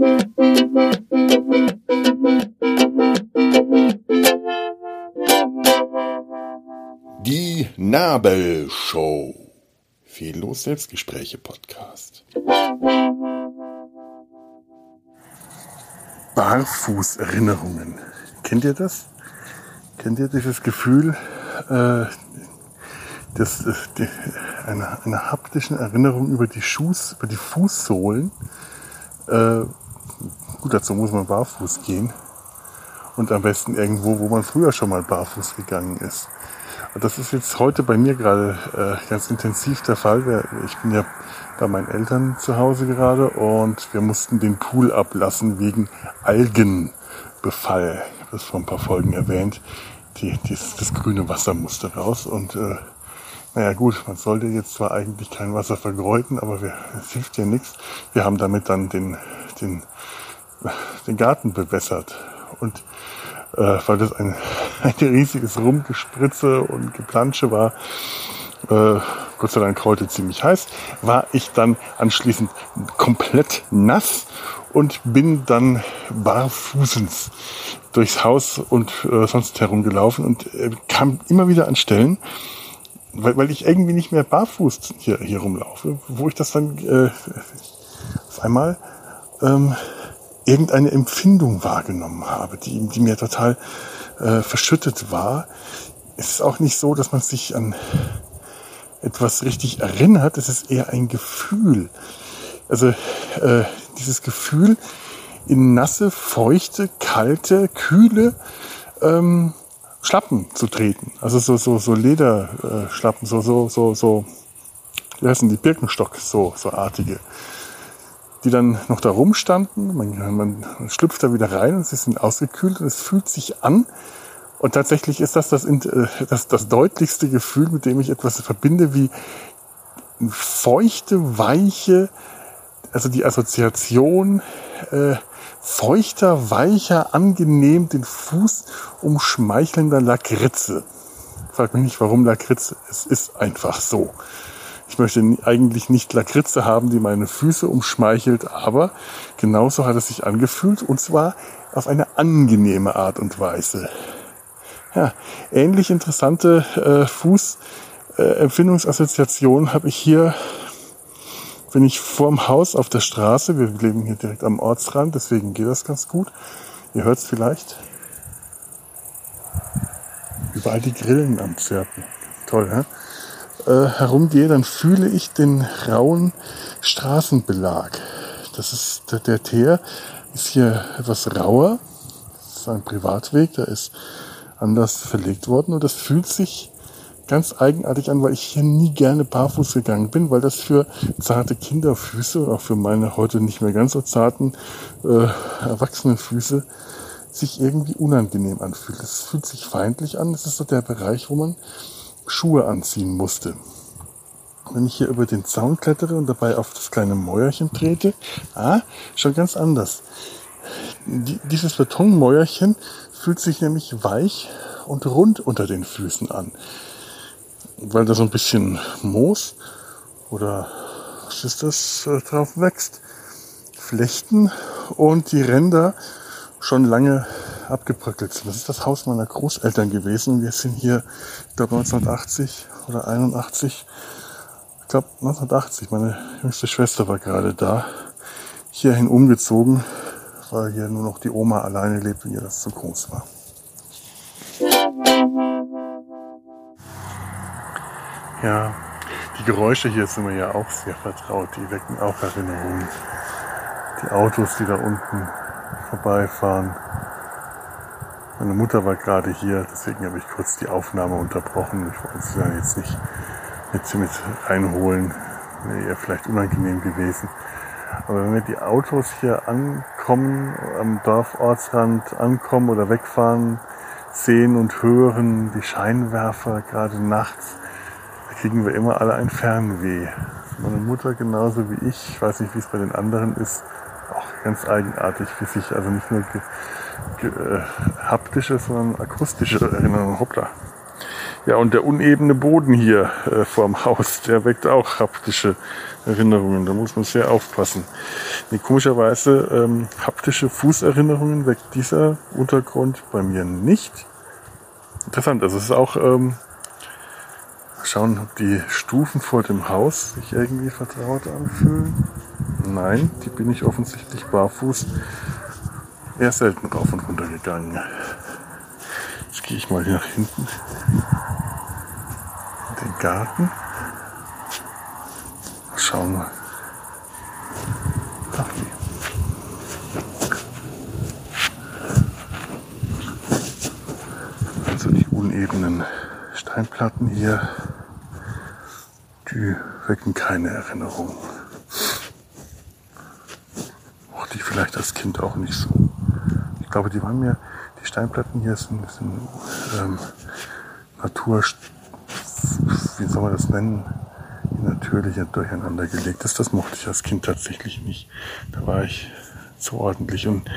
Die Nabelshow. Fehllos Selbstgespräche Podcast. Barfußerinnerungen. Kennt ihr das? Kennt ihr dieses Gefühl, äh, des, des, die, einer, einer haptischen Erinnerung über die Schuhs, über die Fußsohlen? Äh, gut, dazu muss man barfuß gehen. Und am besten irgendwo, wo man früher schon mal barfuß gegangen ist. Das ist jetzt heute bei mir gerade äh, ganz intensiv der Fall. Ich bin ja bei meinen Eltern zu Hause gerade und wir mussten den Pool ablassen wegen Algenbefall. Ich habe das vor ein paar Folgen erwähnt. Die, das, das grüne Wasser musste raus und äh, naja gut, man sollte jetzt zwar eigentlich kein Wasser vergeuden, aber es hilft ja nichts. Wir haben damit dann den, den, den Garten bewässert. Und äh, weil das ein, ein riesiges Rumgespritze und Geplansche war, äh, Gott sei Dank heute ziemlich heiß, war ich dann anschließend komplett nass und bin dann barfußens durchs Haus und äh, sonst herumgelaufen und äh, kam immer wieder an Stellen, weil, weil ich irgendwie nicht mehr barfuß hier, hier rumlaufe, wo ich das dann äh, auf einmal ähm, irgendeine Empfindung wahrgenommen habe, die, die mir total äh, verschüttet war. Es ist auch nicht so, dass man sich an etwas richtig erinnert. Es ist eher ein Gefühl. Also äh, dieses Gefühl, in nasse, feuchte, kalte, kühle ähm, Schlappen zu treten. Also so so so Lederschlappen, so so so so wie heißen die Birkenstock so so artige die dann noch da rumstanden. Man, man schlüpft da wieder rein und sie sind ausgekühlt und es fühlt sich an. Und tatsächlich ist das das, äh, das das deutlichste Gefühl, mit dem ich etwas verbinde, wie feuchte, weiche, also die Assoziation äh, feuchter, weicher, angenehm den Fuß umschmeichelnder Lakritze. Frag mich nicht, warum Lakritze. Es ist einfach so. Ich möchte eigentlich nicht Lakritze haben, die meine Füße umschmeichelt, aber genauso hat es sich angefühlt und zwar auf eine angenehme Art und Weise. Ja, ähnlich interessante äh, Fußempfindungsassoziationen äh, habe ich hier, wenn ich vorm Haus auf der Straße, wir leben hier direkt am Ortsrand, deswegen geht das ganz gut. Ihr hört es vielleicht. Überall die Grillen am Zirpen. Toll, ne? Äh, herumgehe, dann fühle ich den rauen Straßenbelag. Das ist der, der Teer ist hier etwas rauer. Das ist ein Privatweg, der ist anders verlegt worden und das fühlt sich ganz eigenartig an, weil ich hier nie gerne barfuß gegangen bin, weil das für zarte Kinderfüße und auch für meine heute nicht mehr ganz so zarten äh, erwachsenen Füße sich irgendwie unangenehm anfühlt. Es fühlt sich feindlich an. Das ist so der Bereich, wo man Schuhe anziehen musste. Wenn ich hier über den Zaun klettere und dabei auf das kleine Mäuerchen trete, ah, schon ganz anders. dieses Betonmäuerchen fühlt sich nämlich weich und rund unter den Füßen an. Weil da so ein bisschen Moos oder was ist das äh, drauf wächst. Flechten und die Ränder schon lange abgebröckelt. Das ist das Haus meiner Großeltern gewesen. Wir sind hier, ich glaube 1980 oder 81, ich glaube 1980, meine jüngste Schwester war gerade da, hierhin umgezogen, weil hier nur noch die Oma alleine lebt und ihr das zu groß war. Ja, die Geräusche hier sind mir ja auch sehr vertraut. Die wecken auch Erinnerungen. Die Autos, die da unten vorbeifahren. Meine Mutter war gerade hier, deswegen habe ich kurz die Aufnahme unterbrochen. Ich wollte sie dann jetzt nicht mit, mit reinholen. Wäre ihr vielleicht unangenehm gewesen. Aber wenn wir die Autos hier ankommen, am Dorfortsrand ankommen oder wegfahren, sehen und hören, die Scheinwerfer gerade nachts, da kriegen wir immer alle ein Fernweh. Meine Mutter genauso wie ich, ich weiß nicht, wie es bei den anderen ist, auch ganz eigenartig für sich. Also nicht nur haptische, sondern akustische Erinnerung. Hoppla. Ja, und der unebene Boden hier äh, vorm Haus, der weckt auch haptische Erinnerungen. Da muss man sehr aufpassen. Nee, komischerweise ähm, haptische Fußerinnerungen weckt dieser Untergrund bei mir nicht. Interessant, also es ist auch ähm, schauen, ob die Stufen vor dem Haus sich irgendwie vertraut anfühlen. Nein, die bin ich offensichtlich barfuß eher selten rauf und runter gegangen. Jetzt gehe ich mal hier nach hinten in den Garten. Schauen wir. Also die unebenen Steinplatten hier, die wecken keine Erinnerung. Auch die vielleicht als Kind auch nicht so. Ich glaube, die waren mir, die Steinplatten hier sind, sind ähm, Natur, wie soll man das nennen, natürlich durcheinander gelegt ist. Das mochte ich als Kind tatsächlich nicht. Da war ich so ordentlich. Und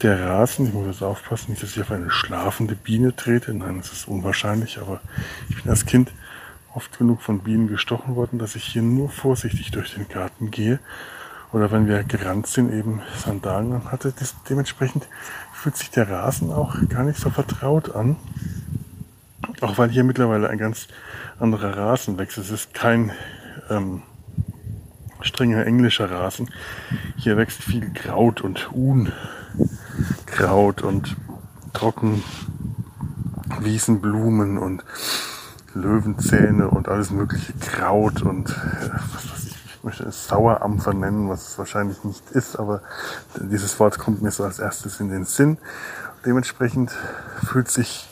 der Rasen, ich muss jetzt aufpassen, nicht, dass ich auf eine schlafende Biene trete. Nein, das ist unwahrscheinlich, aber ich bin als Kind oft genug von Bienen gestochen worden, dass ich hier nur vorsichtig durch den Garten gehe. Oder wenn wir gerannt sind, eben Sandalen hatte. dementsprechend fühlt sich der Rasen auch gar nicht so vertraut an. Auch weil hier mittlerweile ein ganz anderer Rasen wächst. Es ist kein ähm, strenger englischer Rasen. Hier wächst viel Kraut und Unkraut und trocken Wiesenblumen und Löwenzähne und alles mögliche Kraut und äh, was möchte es Sauerampfer nennen, was es wahrscheinlich nicht ist, aber dieses Wort kommt mir so als erstes in den Sinn. Dementsprechend fühlt sich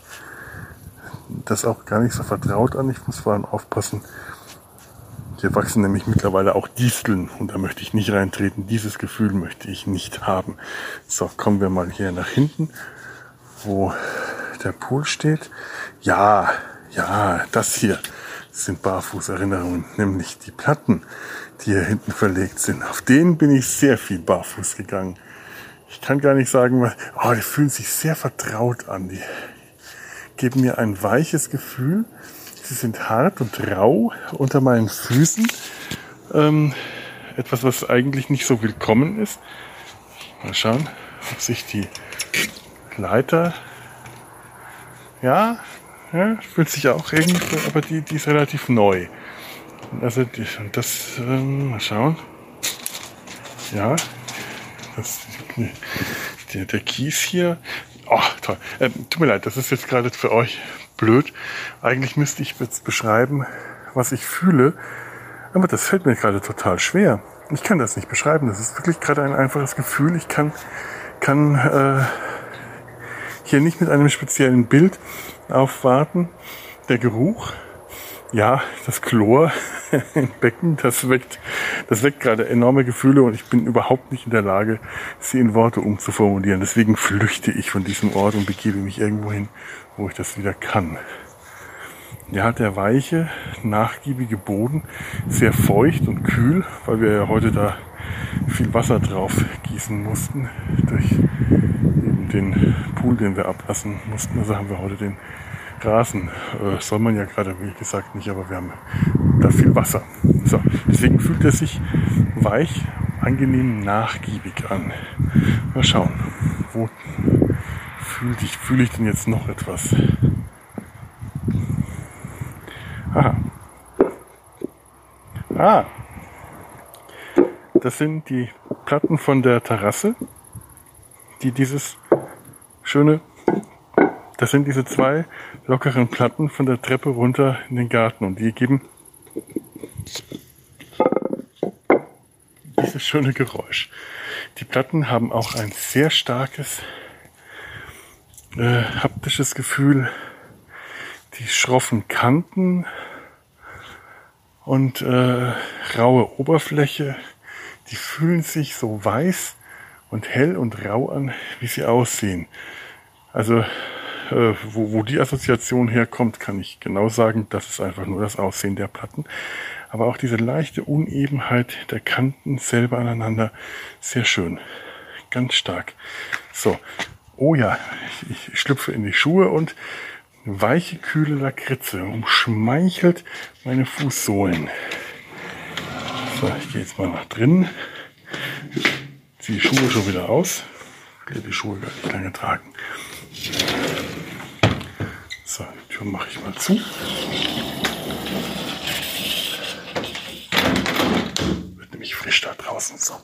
das auch gar nicht so vertraut an. Ich muss vor allem aufpassen. Hier wachsen nämlich mittlerweile auch Disteln und da möchte ich nicht reintreten. Dieses Gefühl möchte ich nicht haben. So, kommen wir mal hier nach hinten, wo der Pool steht. Ja, ja, das hier sind Barfußerinnerungen, nämlich die Platten, die hier hinten verlegt sind. Auf denen bin ich sehr viel barfuß gegangen. Ich kann gar nicht sagen, oh, die fühlen sich sehr vertraut an. Die geben mir ein weiches Gefühl. Sie sind hart und rau unter meinen Füßen. Ähm, etwas, was eigentlich nicht so willkommen ist. Mal schauen, ob sich die Leiter, ja, ja fühlt sich auch irgendwie, aber die, die ist relativ neu. Also die, das, ähm, mal schauen. Ja, das, der, der Kies hier, Oh, toll. Ähm, tut mir leid, das ist jetzt gerade für euch blöd. Eigentlich müsste ich jetzt beschreiben, was ich fühle. Aber das fällt mir gerade total schwer. Ich kann das nicht beschreiben. Das ist wirklich gerade ein einfaches Gefühl. Ich kann, kann äh, hier nicht mit einem speziellen Bild aufwarten. Der Geruch ja, das Chlor im Becken, das weckt, das weckt gerade enorme Gefühle und ich bin überhaupt nicht in der Lage, sie in Worte umzuformulieren. Deswegen flüchte ich von diesem Ort und begebe mich irgendwo hin, wo ich das wieder kann. Ja, der weiche, nachgiebige Boden, sehr feucht und kühl, weil wir ja heute da viel Wasser drauf gießen mussten durch den Pool, den wir ablassen mussten. Also haben wir heute den Rasen. Äh, soll man ja gerade, wie gesagt, nicht, aber wir haben da viel Wasser. So, deswegen fühlt er sich weich, angenehm nachgiebig an. Mal schauen, wo fühle ich, fühle ich denn jetzt noch etwas? Aha. Ah. Das sind die Platten von der Terrasse, die dieses schöne das sind diese zwei lockeren Platten von der Treppe runter in den Garten und die geben dieses schöne Geräusch. Die Platten haben auch ein sehr starkes äh, haptisches Gefühl. Die schroffen Kanten und äh, raue Oberfläche, die fühlen sich so weiß und hell und rau an, wie sie aussehen. Also äh, wo, wo die Assoziation herkommt, kann ich genau sagen. Das ist einfach nur das Aussehen der Platten. Aber auch diese leichte Unebenheit der Kanten selber aneinander, sehr schön. Ganz stark. So. Oh ja, ich, ich schlüpfe in die Schuhe und weiche, kühle Lakritze umschmeichelt meine Fußsohlen. So, ich gehe jetzt mal nach drinnen. Die Schuhe schon wieder aus. Die Schuhe gar nicht lange tragen. So, die Tür mache ich mal zu. Wird nämlich frisch da draußen. So,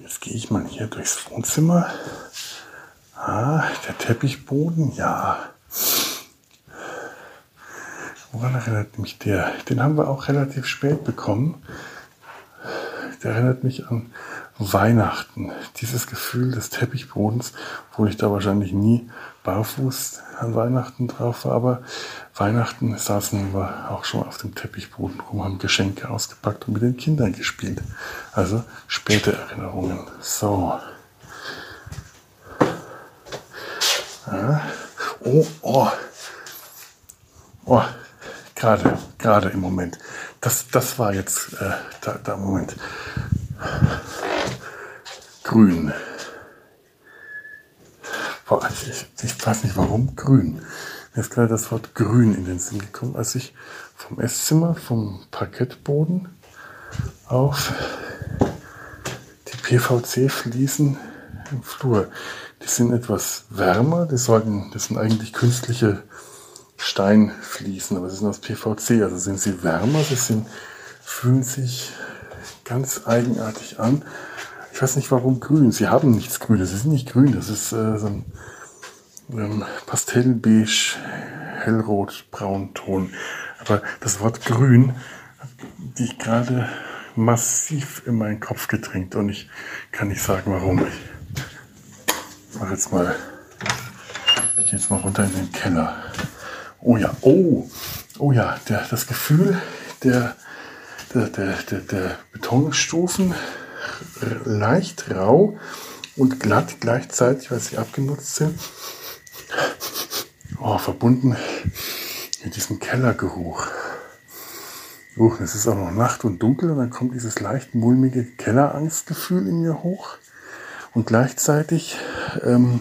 jetzt gehe ich mal hier durchs Wohnzimmer. Ah, der Teppichboden, ja. Woran erinnert mich der? Den haben wir auch relativ spät bekommen. Der erinnert mich an Weihnachten. Dieses Gefühl des Teppichbodens, wo ich da wahrscheinlich nie barfuß an Weihnachten drauf war, aber Weihnachten saßen wir auch schon auf dem Teppichboden rum, haben Geschenke ausgepackt und mit den Kindern gespielt. Also späte Erinnerungen. So. Ja. Oh, oh. Oh, gerade, gerade im Moment. Das, das war jetzt äh, der, der Moment. Grün. Boah, ich, ich weiß nicht warum grün. Mir ist gerade das Wort grün in den Sinn gekommen, als ich vom Esszimmer, vom Parkettboden auf die PVC-Fliesen im Flur. Die sind etwas wärmer, die sollten, das sind eigentlich künstliche Steinfliesen, aber sie sind aus PVC, also sind sie wärmer, sie sind, fühlen sich ganz eigenartig an. Ich weiß nicht warum grün. Sie haben nichts Grünes. Sie sind nicht grün. Das ist äh, so ein ähm, Pastellbeige, hellrot, braun Ton. Aber das Wort grün hat dich gerade massiv in meinen Kopf gedrängt und ich kann nicht sagen warum. Ich mache jetzt mal, ich jetzt mal runter in den Keller. Oh ja, oh, oh ja, der, das Gefühl der, der, der, der, der Betonstufen leicht rau und glatt gleichzeitig, weil sie abgenutzt sind. Oh, verbunden mit diesem Kellergeruch. Uh, es ist auch noch Nacht und dunkel und dann kommt dieses leicht mulmige Kellerangstgefühl in mir hoch. Und gleichzeitig ähm,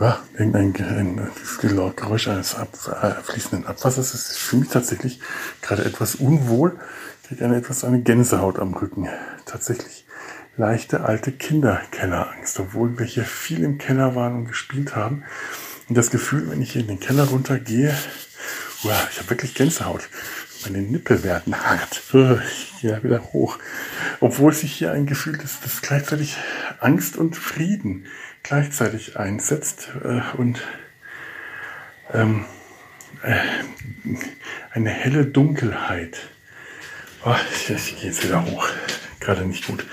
ja, irgendein ein, Geräusch eines ab, äh, fließenden Abwassers. Es ist für mich tatsächlich gerade etwas unwohl. Kriege eine etwas eine Gänsehaut am Rücken. Tatsächlich leichte alte Kinderkellerangst, obwohl wir hier viel im Keller waren und gespielt haben. Und das Gefühl, wenn ich hier in den Keller runtergehe, wow, ich habe wirklich Gänsehaut. Meine Nippel werden hart. Ich gehe wieder hoch. Obwohl sich hier ein Gefühl des, des gleichzeitig Angst und Frieden gleichzeitig einsetzt äh, und ähm, äh, eine helle Dunkelheit. Oh, ich, gehe jetzt wieder hoch. Gerade nicht gut.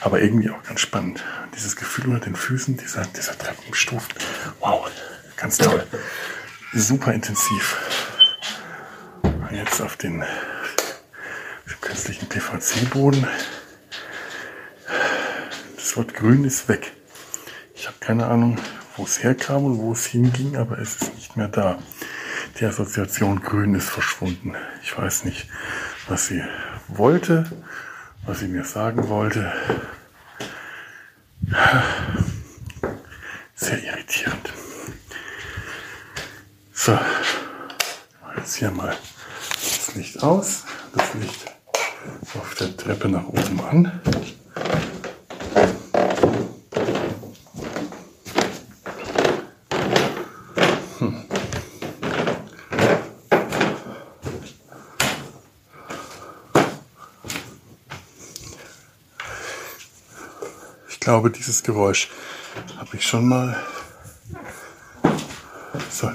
Aber irgendwie auch ganz spannend. Dieses Gefühl unter den Füßen, dieser, dieser Treppenstufen. Wow, ganz toll. Super intensiv. Jetzt auf den künstlichen PVC-Boden. Das Wort grün ist weg. Ich habe keine Ahnung, wo es herkam und wo es hinging, aber es ist nicht mehr da. Die Assoziation Grün ist verschwunden. Ich weiß nicht, was sie wollte, was sie mir sagen wollte. Sehr irritierend. So, jetzt hier mal das Licht aus, das Licht auf der Treppe nach oben an. Glaube, dieses Geräusch habe ich schon mal. So.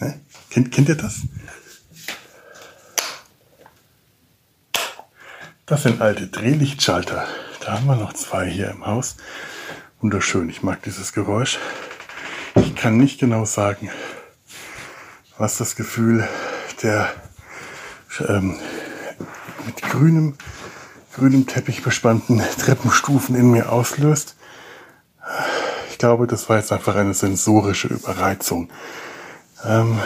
Ne? Kennt, kennt ihr das? Das sind alte Drehlichtschalter. Da haben wir noch zwei hier im Haus. Wunderschön. Ich mag dieses Geräusch. Ich kann nicht genau sagen, was das Gefühl der ähm, mit grünem grünem Teppich bespannten Treppenstufen in mir auslöst. Ich glaube, das war jetzt einfach eine sensorische Überreizung. Ähm,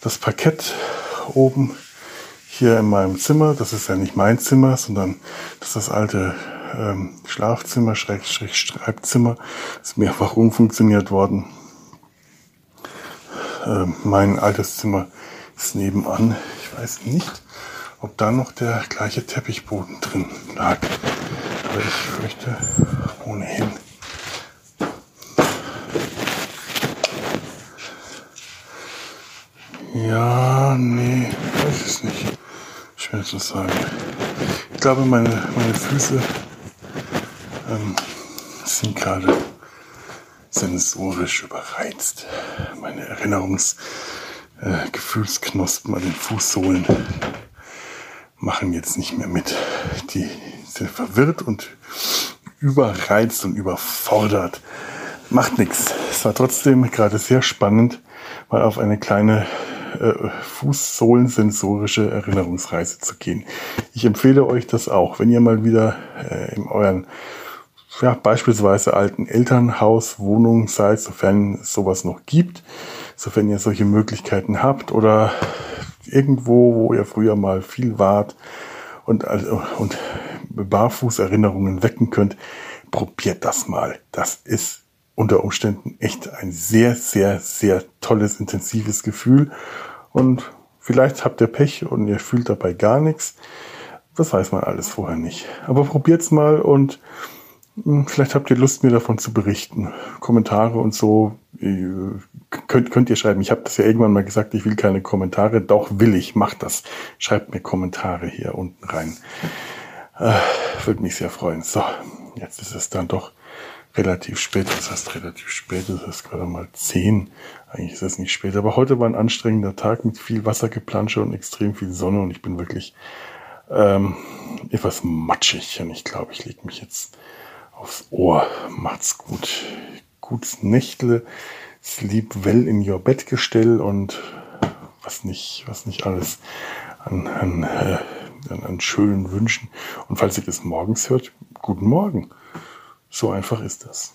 das Parkett oben hier in meinem Zimmer, das ist ja nicht mein Zimmer, sondern das ist das alte ähm, Schlafzimmer, Schrägstrich Schreibzimmer, ist mehrfach umfunktioniert worden. Ähm, mein altes Zimmer ist nebenan. Ich weiß nicht, ob da noch der gleiche Teppichboden drin lag. Aber ich fürchte ohnehin. Ja, nee, weiß es nicht. Schwer zu sagen. Ich glaube, meine, meine Füße ähm, sind gerade sensorisch überreizt. Meine Erinnerungsgefühlsknospen äh, an den Fußsohlen machen jetzt nicht mehr mit. Die sind verwirrt und überreizt und überfordert. Macht nichts. Es war trotzdem gerade sehr spannend, mal auf eine kleine äh, fußsohlensensorische Erinnerungsreise zu gehen. Ich empfehle euch das auch, wenn ihr mal wieder äh, in euren ja, beispielsweise alten Elternhaus, Wohnung seid, sofern es sowas noch gibt, sofern ihr solche Möglichkeiten habt oder irgendwo, wo ihr früher mal viel wart und, also, und Barfußerinnerungen wecken könnt, probiert das mal. Das ist unter Umständen echt ein sehr, sehr, sehr tolles, intensives Gefühl. Und vielleicht habt ihr Pech und ihr fühlt dabei gar nichts. Das weiß man alles vorher nicht. Aber probiert's mal und vielleicht habt ihr Lust, mir davon zu berichten. Kommentare und so äh, könnt, könnt ihr schreiben. Ich habe das ja irgendwann mal gesagt, ich will keine Kommentare. Doch will ich, macht das. Schreibt mir Kommentare hier unten rein. Äh, Würde mich sehr freuen. So, jetzt ist es dann doch relativ spät. Das heißt relativ spät, das ist gerade mal zehn. Eigentlich ist es nicht spät. Aber heute war ein anstrengender Tag mit viel Wassergeplansche und extrem viel Sonne und ich bin wirklich ähm, etwas matschig. Und ich glaube, ich lege mich jetzt aufs Ohr. Macht's gut. Gutes Nächtle. Sleep well in your Bettgestell und was nicht, was nicht alles an, an, äh, an, an schönen Wünschen. Und falls ihr das morgens hört, guten Morgen. So einfach ist das.